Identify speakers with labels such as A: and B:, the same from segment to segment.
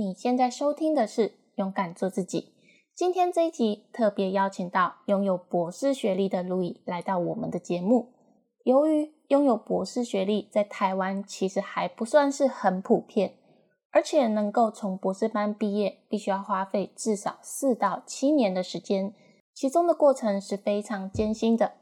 A: 你现在收听的是《勇敢做自己》。今天这一集特别邀请到拥有博士学历的路易来到我们的节目。由于拥有博士学历在台湾其实还不算是很普遍，而且能够从博士班毕业，必须要花费至少四到七年的时间，其中的过程是非常艰辛的，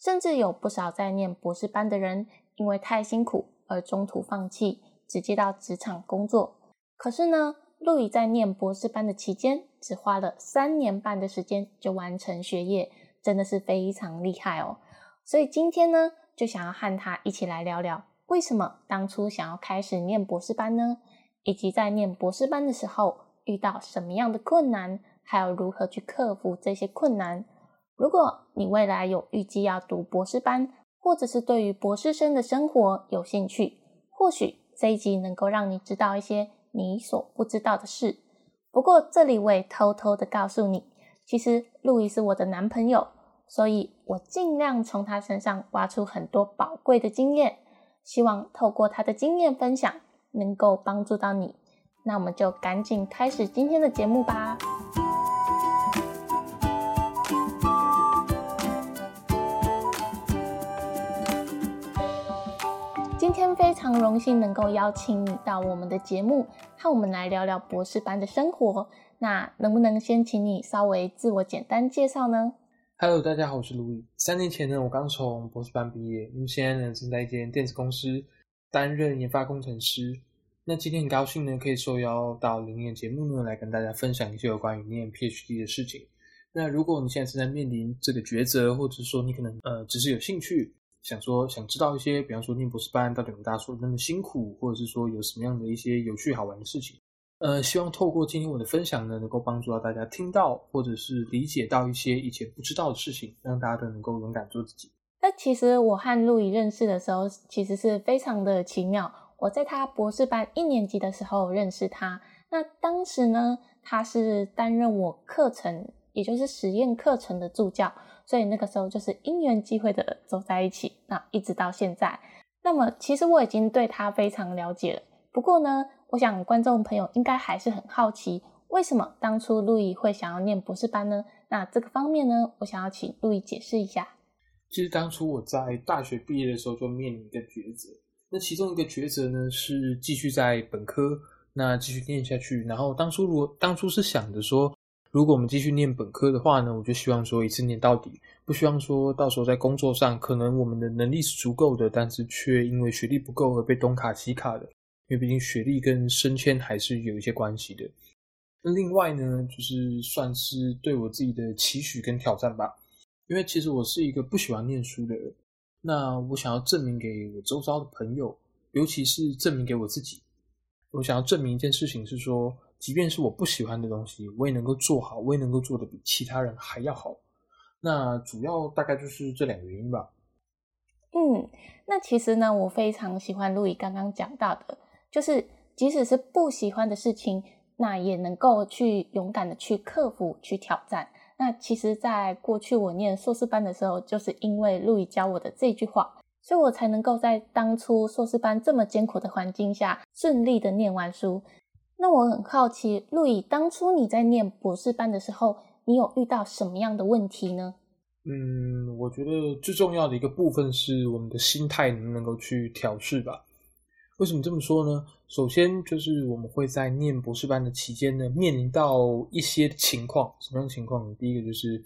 A: 甚至有不少在念博士班的人因为太辛苦而中途放弃，直接到职场工作。可是呢，路易在念博士班的期间，只花了三年半的时间就完成学业，真的是非常厉害哦。所以今天呢，就想要和他一起来聊聊，为什么当初想要开始念博士班呢？以及在念博士班的时候遇到什么样的困难，还有如何去克服这些困难。如果你未来有预计要读博士班，或者是对于博士生的生活有兴趣，或许这一集能够让你知道一些你所不知道的事。不过这里我也偷偷的告诉你，其实路易是我的男朋友，所以我尽量从他身上挖出很多宝贵的经验，希望透过他的经验分享。能够帮助到你，那我们就赶紧开始今天的节目吧。今天非常荣幸能够邀请你到我们的节目，和我们来聊聊博士班的生活。那能不能先请你稍微自我简单介绍呢
B: ？Hello，大家好，我是路易。三年前呢，我刚从博士班毕业，目前呢，正在一间电子公司担任研发工程师。那今天很高兴呢，可以受邀到灵验节目呢，来跟大家分享一些有关于念 PhD 的事情。那如果你现在正在面临这个抉择，或者说你可能呃只是有兴趣，想说想知道一些，比方说念博士班到底有大家说的那么辛苦，或者是说有什么样的一些有趣好玩的事情，呃，希望透过今天我的分享呢，能够帮助到大家听到或者是理解到一些以前不知道的事情，让大家都能够勇敢做自己。
A: 那其实我和陆怡认识的时候，其实是非常的奇妙。我在他博士班一年级的时候认识他，那当时呢，他是担任我课程，也就是实验课程的助教，所以那个时候就是因缘机会的走在一起，那一直到现在。那么其实我已经对他非常了解了，不过呢，我想观众朋友应该还是很好奇，为什么当初路易会想要念博士班呢？那这个方面呢，我想要请路易解释一下。
B: 其实当初我在大学毕业的时候就面临一个抉择。那其中一个抉择呢，是继续在本科那继续念下去。然后当初如果当初是想着说，如果我们继续念本科的话呢，我就希望说一次念到底，不希望说到时候在工作上可能我们的能力是足够的，但是却因为学历不够而被东卡西卡的。因为毕竟学历跟升迁还是有一些关系的。那另外呢，就是算是对我自己的期许跟挑战吧。因为其实我是一个不喜欢念书的人。那我想要证明给我周遭的朋友，尤其是证明给我自己。我想要证明一件事情是说，即便是我不喜欢的东西，我也能够做好，我也能够做的比其他人还要好。那主要大概就是这两个原因吧。
A: 嗯，那其实呢，我非常喜欢路易刚刚讲到的，就是即使是不喜欢的事情，那也能够去勇敢的去克服、去挑战。那其实，在过去我念硕士班的时候，就是因为路易教我的这句话，所以我才能够在当初硕士班这么艰苦的环境下顺利的念完书。那我很好奇，路易当初你在念博士班的时候，你有遇到什么样的问题呢？
B: 嗯，我觉得最重要的一个部分是我们的心态能不能够去调试吧。为什么这么说呢？首先就是我们会在念博士班的期间呢，面临到一些情况。什么样的情况？第一个就是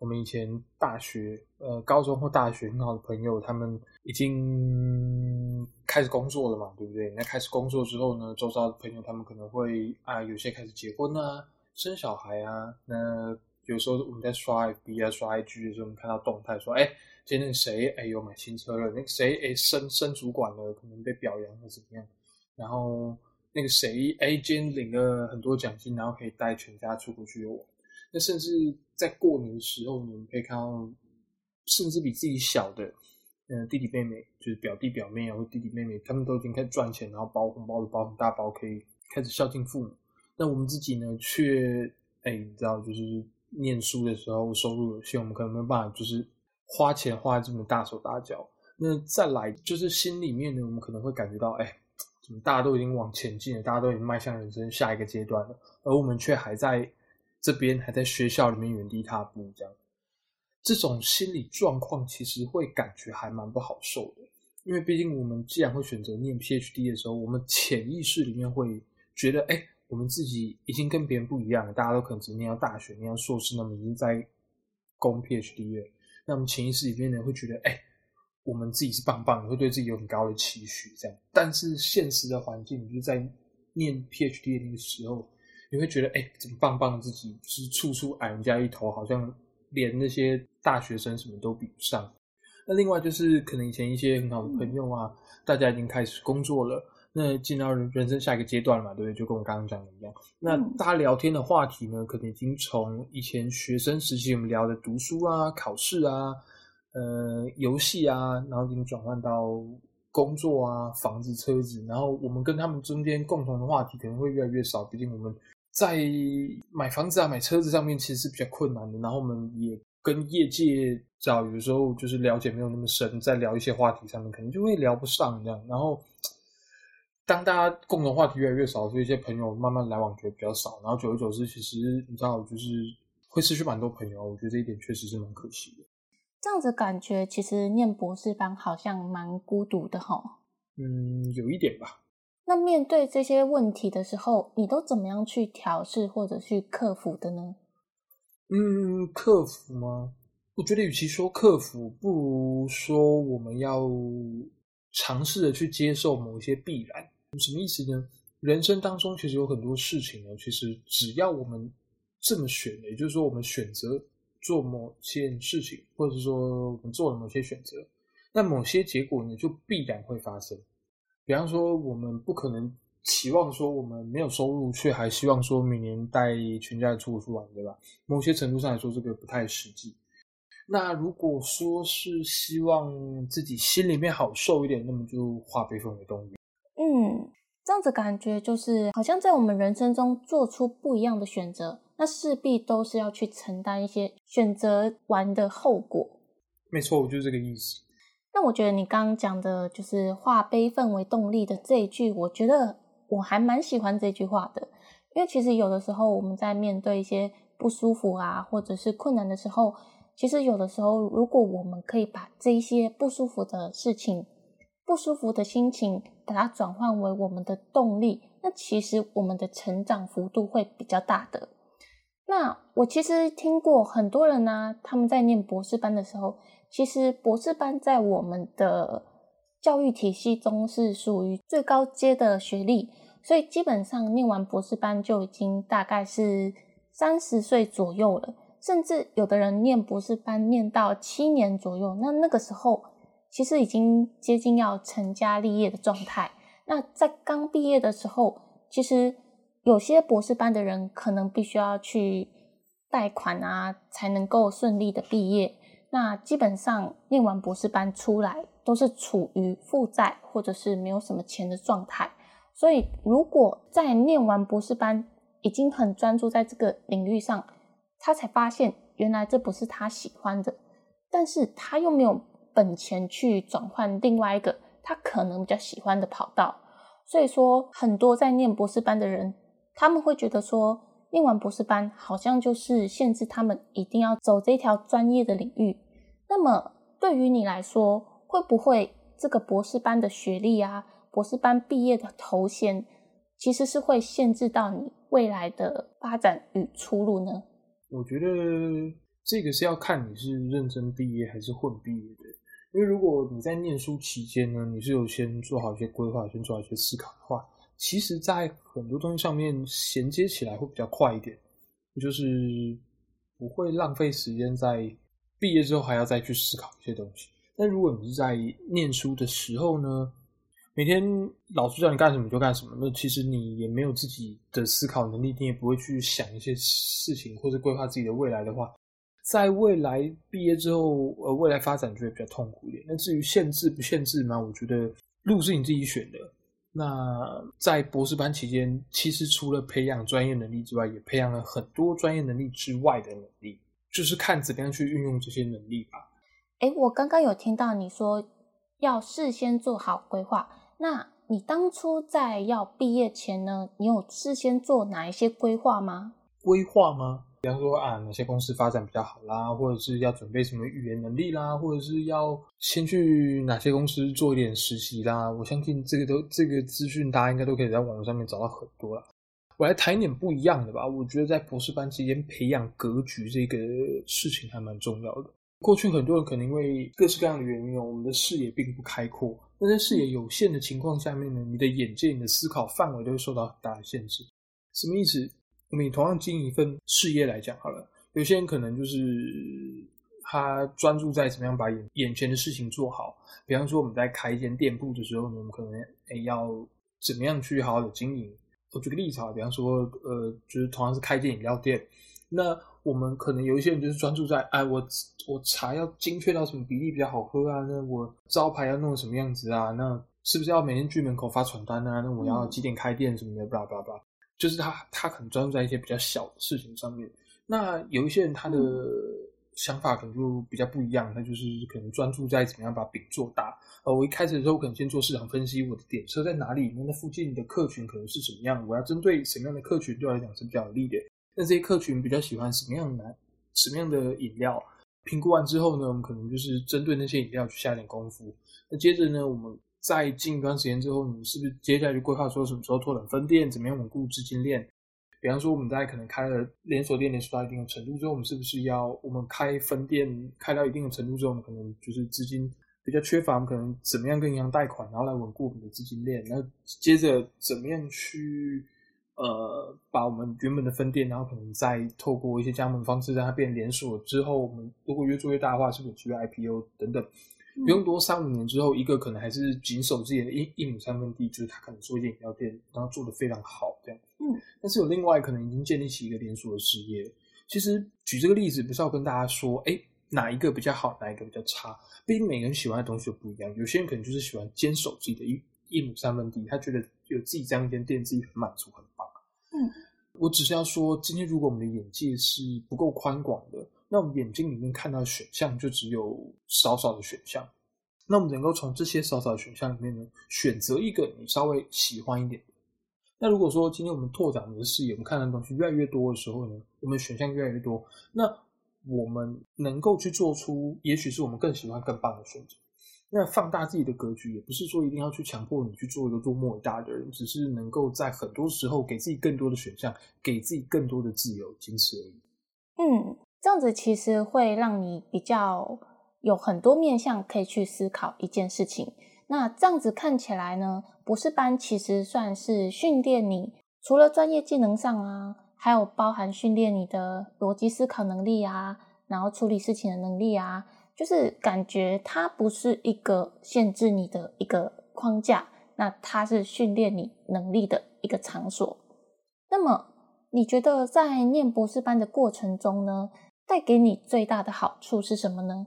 B: 我们以前大学、呃高中或大学很好的朋友，他们已经开始工作了嘛，对不对？那开始工作之后呢，周遭的朋友他们可能会啊，有些开始结婚啊、生小孩啊。那有时候我们在刷 FB 啊、刷 IG 的时候，我们看到动态说，哎。今天那个谁，哎，有买新车了。那个谁，哎，升升主管了，可能被表扬或怎么样。然后那个谁，哎，今天领了很多奖金，然后可以带全家出国去游玩。那甚至在过年的时候，你们可以看到，甚至比自己小的，嗯，弟弟妹妹，就是表弟表妹啊，或弟弟妹妹，他们都已经开始赚钱，然后包红包的包很大包，可以开始孝敬父母。那我们自己呢，却，哎，你知道，就是念书的时候收入有限，我们可能没有办法，就是。花钱花这么大手大脚，那再来就是心里面呢，我们可能会感觉到，哎，怎么大家都已经往前进了，大家都已经迈向人生下一个阶段了，而我们却还在这边还在学校里面原地踏步，这样，这种心理状况其实会感觉还蛮不好受的。因为毕竟我们既然会选择念 PhD 的时候，我们潜意识里面会觉得，哎，我们自己已经跟别人不一样了。大家都可能只念到大学、念到硕士，那么已经在攻 PhD 了。那我们潜意识里面呢，会觉得，哎，我们自己是棒棒的，会对自己有很高的期许。这样，但是现实的环境，就是在念 PhD 的那个时候，你会觉得，哎，怎么棒棒的自己是处处矮人家一头，好像连那些大学生什么都比不上。那另外就是可能以前一些很好的朋友啊，大家已经开始工作了，那进到人生下一个阶段了嘛，对不对？就跟我刚刚讲的一样，那大家聊天的话题呢，可能已经从以前学生时期我们聊的读书啊、考试啊、呃游戏啊，然后已经转换到工作啊、房子、车子，然后我们跟他们中间共同的话题可能会越来越少，毕竟我们在买房子啊、买车子上面其实是比较困难的，然后我们也。跟业界找有时候就是了解没有那么深，在聊一些话题上面，可能就会聊不上这样。然后，当大家共同话题越来越少，所以一些朋友慢慢来往觉得比较少。然后久而久之，其实你知道，就是会失去蛮多朋友。我觉得这一点确实是蛮可惜的。
A: 这样子感觉，其实念博士班好像蛮孤独的哈。
B: 嗯，有一点吧。
A: 那面对这些问题的时候，你都怎么样去调试或者去克服的呢？
B: 嗯，克服吗？我觉得与其说克服，不如说我们要尝试着去接受某一些必然。什么意思呢？人生当中其实有很多事情呢，其实只要我们这么选，也就是说我们选择做某件事情，或者说我们做了某些选择，那某些结果呢就必然会发生。比方说，我们不可能。期望说我们没有收入，却还希望说每年带全家出国去玩，对吧？某些程度上来说，这个不太实际。那如果说是希望自己心里面好受一点，那么就化悲愤为动力。
A: 嗯，这样子感觉就是好像在我们人生中做出不一样的选择，那势必都是要去承担一些选择完的后果。
B: 没错，我就是这个意思。
A: 那我觉得你刚刚讲的就是化悲愤为动力的这一句，我觉得。我还蛮喜欢这句话的，因为其实有的时候我们在面对一些不舒服啊，或者是困难的时候，其实有的时候如果我们可以把这一些不舒服的事情、不舒服的心情，把它转换为我们的动力，那其实我们的成长幅度会比较大的。那我其实听过很多人呢，他们在念博士班的时候，其实博士班在我们的教育体系中是属于最高阶的学历。所以基本上念完博士班就已经大概是三十岁左右了，甚至有的人念博士班念到七年左右，那那个时候其实已经接近要成家立业的状态。那在刚毕业的时候，其实有些博士班的人可能必须要去贷款啊，才能够顺利的毕业。那基本上念完博士班出来，都是处于负债或者是没有什么钱的状态。所以，如果在念完博士班，已经很专注在这个领域上，他才发现原来这不是他喜欢的，但是他又没有本钱去转换另外一个他可能比较喜欢的跑道。所以说，很多在念博士班的人，他们会觉得说，念完博士班好像就是限制他们一定要走这条专业的领域。那么，对于你来说，会不会这个博士班的学历啊？博士班毕业的头衔，其实是会限制到你未来的发展与出路呢。
B: 我觉得这个是要看你是认真毕业还是混毕业的。因为如果你在念书期间呢，你是有先做好一些规划，先做好一些思考的话，其实，在很多东西上面衔接起来会比较快一点，就是不会浪费时间在毕业之后还要再去思考一些东西。但如果你是在念书的时候呢？每天老师叫你干什么就干什么，那其实你也没有自己的思考能力，你也不会去想一些事情或者规划自己的未来的话，在未来毕业之后，呃，未来发展就会比较痛苦一点。那至于限制不限制嘛，我觉得路是你自己选的。那在博士班期间，其实除了培养专业能力之外，也培养了很多专业能力之外的能力，就是看怎么样去运用这些能力吧。
A: 哎，我刚刚有听到你说要事先做好规划。那你当初在要毕业前呢，你有事先做哪一些规划吗？
B: 规划吗？比方说啊，哪些公司发展比较好啦，或者是要准备什么语言能力啦，或者是要先去哪些公司做一点实习啦。我相信这个都这个资讯，大家应该都可以在网络上面找到很多了。我来谈一点不一样的吧。我觉得在博士班期间培养格局这个事情还蛮重要的。过去很多人可能因为各式各样的原因，我们的视野并不开阔。那在视野有限的情况下面呢，你的眼界、你的思考范围都会受到很大的限制。什么意思？我们同样经营一份事业来讲好了，有些人可能就是他专注在怎么样把眼眼前的事情做好。比方说我们在开一间店铺的时候呢，我们可能诶要怎么样去好好的经营。我举个例子啊，比方说呃，就是同样是开一间饮料店，那我们可能有一些人就是专注在哎，我我茶要精确到什么比例比较好喝啊？那我招牌要弄什么样子啊？那是不是要每天去门口发传单啊？那我要几点开店什么的，巴拉巴拉巴拉。就是他，他可能专注在一些比较小的事情上面。那有一些人，他的想法可能就比较不一样。他就是可能专注在怎么样把饼做大。呃，我一开始的时候可能先做市场分析，我的点设在哪里？那附近的客群可能是什么样？我要针对什么样的客群对我来讲是比较有利的？那这些客群比较喜欢什么样的、什么样的饮料？评估完之后呢，我们可能就是针对那些饮料去下点功夫。那接着呢，我们。在近一段时间之后，你是不是接下来就规划说什么时候拓展分店，怎么样稳固资金链？比方说，我们在可能开了连锁店，连锁到一定的程度之后，我们是不是要我们开分店开到一定的程度之后，我们可能就是资金比较缺乏，我们可能怎么样跟银行贷款，然后来稳固我们的资金链？然后接着怎么样去呃把我们原本的分店，然后可能再透过一些加盟方式让它变连锁之后，我们如果越做越大的话，是不是有机会 IPO 等等？不用多三五年之后，一个可能还是谨守自己的一一亩三分地，就是他可能做一间饮料店，然后做的非常好这样。嗯，但是有另外可能已经建立起一个连锁的事业。其实举这个例子不是要跟大家说，哎，哪一个比较好，哪一个比较差？毕竟每个人喜欢的东西都不一样。有些人可能就是喜欢坚守自己的一一亩三分地，他觉得有自己这样一间店，自己很满足很棒。嗯，我只是要说，今天如果我们的眼界是不够宽广的。那我们眼睛里面看到选项就只有少少的选项，那我们能够从这些少少的选项里面呢，选择一个你稍微喜欢一点。那如果说今天我们拓展我们的视野，我们看到的东西越来越多的时候呢，我们选项越来越多，那我们能够去做出，也许是我们更喜欢更棒的选择。那放大自己的格局，也不是说一定要去强迫你去做一个多么伟大的人，只是能够在很多时候给自己更多的选项，给自己更多的自由，仅此而已。
A: 嗯。这样子其实会让你比较有很多面向可以去思考一件事情。那这样子看起来呢，博士班其实算是训练你除了专业技能上啊，还有包含训练你的逻辑思考能力啊，然后处理事情的能力啊，就是感觉它不是一个限制你的一个框架，那它是训练你能力的一个场所。那么你觉得在念博士班的过程中呢？带给你最大的好处是什么呢？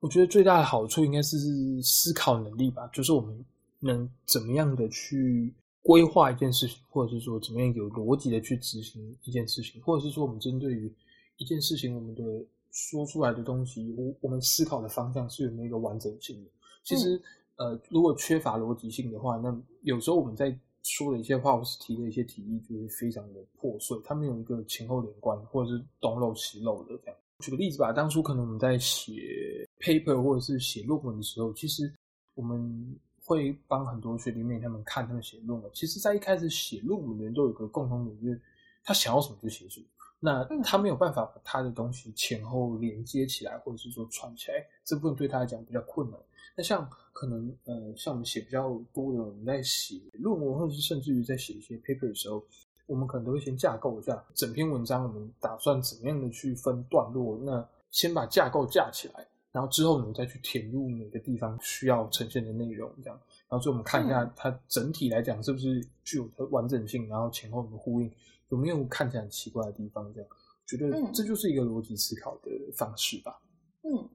B: 我觉得最大的好处应该是思考能力吧，就是我们能怎么样的去规划一件事情，或者是说怎么样有逻辑的去执行一件事情，或者是说我们针对于一件事情，我们的说出来的东西，我我们思考的方向是有没有一个完整性的。其实，呃，如果缺乏逻辑性的话，那有时候我们在说的一些话，或是提的一些提议，就会非常的破碎。它没有一个前后连贯，或者是东漏西漏的这样。举个例子吧，当初可能我们在写 paper 或者是写论文的时候，其实我们会帮很多学弟妹他们看他们写论文。其实，在一开始写论文的人都有个共同点，就是他想要什么就写什么。那他没有办法把他的东西前后连接起来，或者是说串起来，这部分对他来讲比较困难。那像可能呃，像我们写比较多的，我们在写论文，或者是甚至于在写一些 paper 的时候，我们可能都会先架构一下整篇文章，我们打算怎么样的去分段落。那先把架构架起来，然后之后我们再去填入每个地方需要呈现的内容，这样。然后最后我们看一下它整体来讲是不是具有它完整性，然后前后的呼应有没有看起来很奇怪的地方，这样。觉得这就是一个逻辑思考的方式吧。嗯。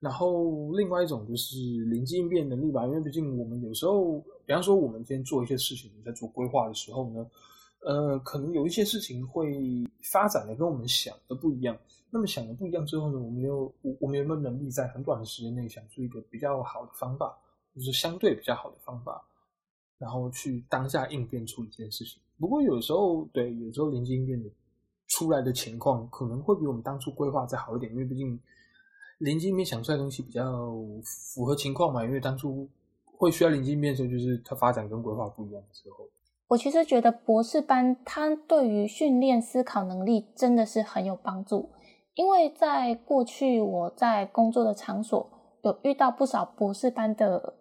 B: 然后，另外一种就是灵机应变能力吧，因为毕竟我们有时候，比方说我们今天做一些事情，在做规划的时候呢，呃，可能有一些事情会发展的跟我们想的不一样。那么想的不一样之后呢，我们有我我们有没有能力在很短的时间内想出一个比较好的方法，就是相对比较好的方法？然后去当下应变处理这件事情。不过有时候，对，有时候临机应变的出来的情况可能会比我们当初规划再好一点，因为毕竟临机应变想出来的东西比较符合情况嘛。因为当初会需要临机应变的时候，就是它发展跟规划不一样的时候。
A: 我其实觉得博士班它对于训练思考能力真的是很有帮助，因为在过去我在工作的场所有遇到不少博士班的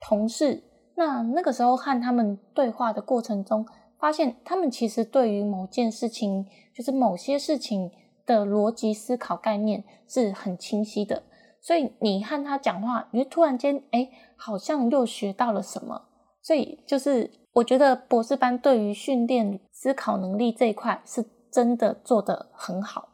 A: 同事，那那个时候和他们对话的过程中，发现他们其实对于某件事情，就是某些事情的逻辑思考概念是很清晰的，所以你和他讲话，你就突然间哎，好像又学到了什么，所以就是。我觉得博士班对于训练思考能力这一块是真的做得很好。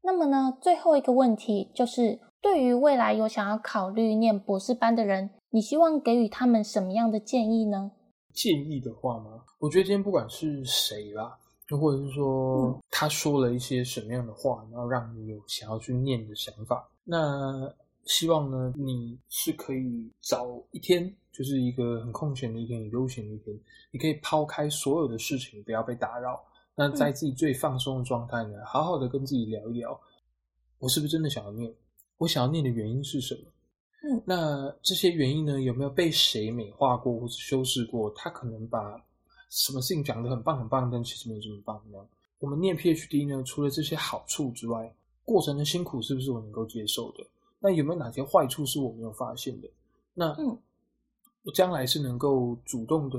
A: 那么呢，最后一个问题就是，对于未来有想要考虑念博士班的人，你希望给予他们什么样的建议呢？
B: 建议的话吗？我觉得今天不管是谁啦，又或者是说他说了一些什么样的话，然后让你有想要去念的想法，那希望呢，你是可以找一天。就是一个很空闲的一天，很悠闲的一天，你可以抛开所有的事情，不要被打扰。那在自己最放松的状态呢，好好的跟自己聊一聊，我是不是真的想要念？我想要念的原因是什么？
A: 嗯，
B: 那这些原因呢，有没有被谁美化过或者修饰过？他可能把什么事情讲得很棒很棒，但其实没有这么棒呢？我们念 PhD 呢，除了这些好处之外，过程的辛苦是不是我能够接受的？那有没有哪些坏处是我没有发现的？那
A: 嗯。
B: 我将来是能够主动的、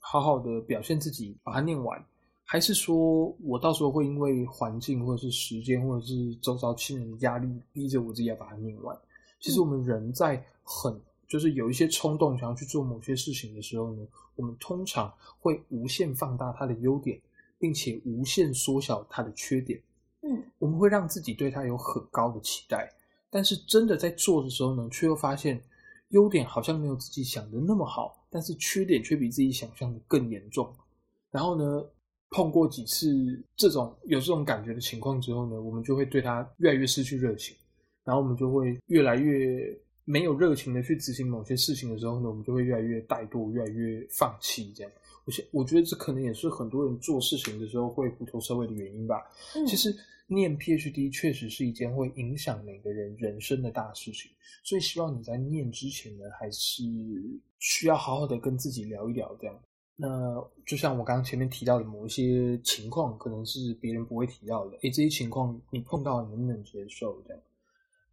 B: 好好的表现自己，把它念完，还是说我到时候会因为环境或者是时间或者是周遭亲人的压力，逼着我自己要把它念完？其实我们人在很就是有一些冲动想要去做某些事情的时候呢，我们通常会无限放大它的优点，并且无限缩小它的缺点。
A: 嗯，
B: 我们会让自己对它有很高的期待，但是真的在做的时候呢，却又发现。优点好像没有自己想的那么好，但是缺点却比自己想象的更严重。然后呢，碰过几次这种有这种感觉的情况之后呢，我们就会对他越来越失去热情，然后我们就会越来越没有热情的去执行某些事情的时候呢，我们就会越来越怠惰，越来越放弃。这样，我想我觉得这可能也是很多人做事情的时候会虎头蛇尾的原因吧。其实。念 PhD 确实是一件会影响每个人人生的大事情，所以希望你在念之前呢，还是需要好好的跟自己聊一聊。这样，那就像我刚刚前面提到的某一些情况，可能是别人不会提到的。诶，这些情况你碰到能不能接受？这样，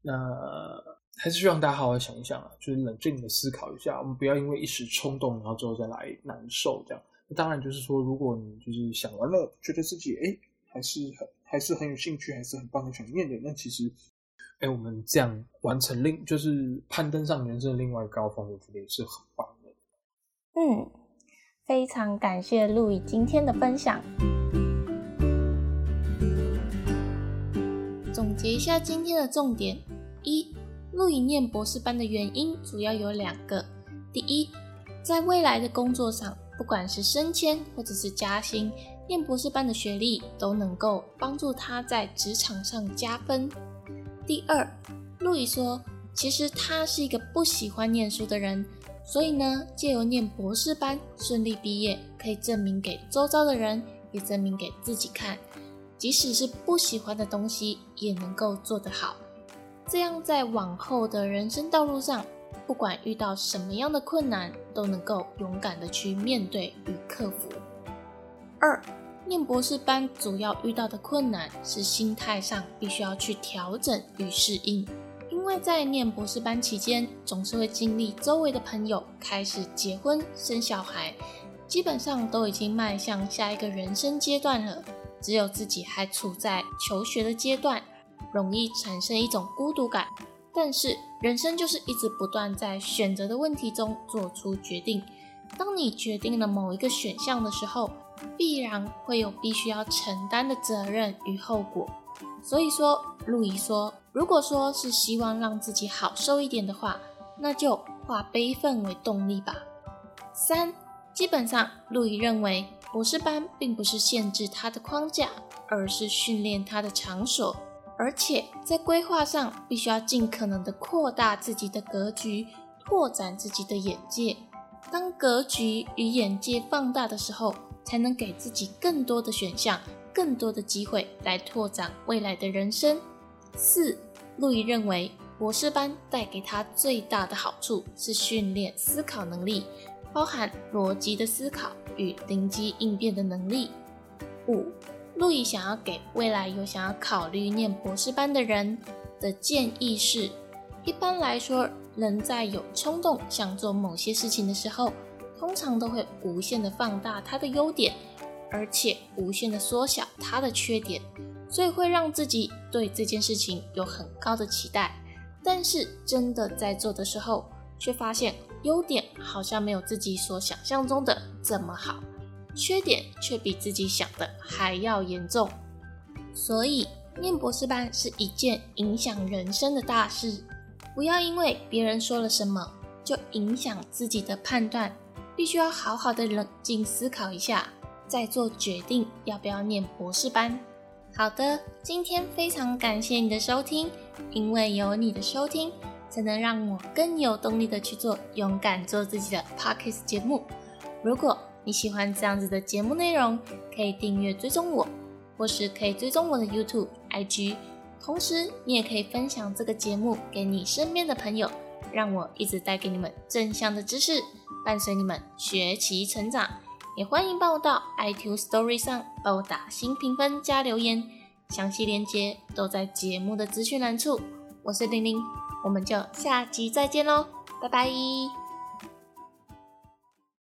B: 那还是希望大家好好想一想啊，就是冷静的思考一下，我们不要因为一时冲动，然后之后再来难受。这样，那当然就是说，如果你就是想完了，觉得自己诶还是很。还是很有兴趣，还是很棒的想念的。那其实，哎，我们这样完成另就是攀登上人生的另外一个高峰，我觉得也是很棒的。
A: 嗯，非常感谢路易今天的分享。总结一下今天的重点：一，路易念博士班的原因主要有两个。第一，在未来的工作上，不管是升迁或者是加薪。念博士班的学历都能够帮助他在职场上加分。第二，路易说，其实他是一个不喜欢念书的人，所以呢，借由念博士班顺利毕业，可以证明给周遭的人，也证明给自己看，即使是不喜欢的东西，也能够做得好。这样在往后的人生道路上，不管遇到什么样的困难，都能够勇敢的去面对与克服。二，念博士班主要遇到的困难是心态上必须要去调整与适应，因为在念博士班期间，总是会经历周围的朋友开始结婚生小孩，基本上都已经迈向下一个人生阶段了，只有自己还处在求学的阶段，容易产生一种孤独感。但是人生就是一直不断在选择的问题中做出决定，当你决定了某一个选项的时候。必然会有必须要承担的责任与后果，所以说，路易说，如果说是希望让自己好受一点的话，那就化悲愤为动力吧。三，基本上，路易认为博士班并不是限制他的框架，而是训练他的场所，而且在规划上必须要尽可能的扩大自己的格局，拓展自己的眼界。当格局与眼界放大的时候，才能给自己更多的选项、更多的机会来拓展未来的人生。四，路易认为博士班带给他最大的好处是训练思考能力，包含逻辑的思考与灵机应变的能力。五，路易想要给未来有想要考虑念博士班的人的建议是：一般来说，人在有冲动想做某些事情的时候，通常都会无限的放大他的优点，而且无限的缩小他的缺点，所以会让自己对这件事情有很高的期待。但是真的在做的时候，却发现优点好像没有自己所想象中的这么好。缺点却比自己想的还要严重，所以念博士班是一件影响人生的大事。不要因为别人说了什么就影响自己的判断，必须要好好的冷静思考一下，再做决定要不要念博士班。好的，今天非常感谢你的收听，因为有你的收听，才能让我更有动力的去做勇敢做自己的 Pockets 节目。如果你喜欢这样子的节目内容，可以订阅追踪我，或是可以追踪我的 YouTube、IG。同时，你也可以分享这个节目给你身边的朋友，让我一直带给你们正向的知识，伴随你们学习成长。也欢迎帮我到 IG Story 上帮我打新评分加留言，详细链接都在节目的资讯栏处。我是玲玲，我们就下集再见喽，拜拜。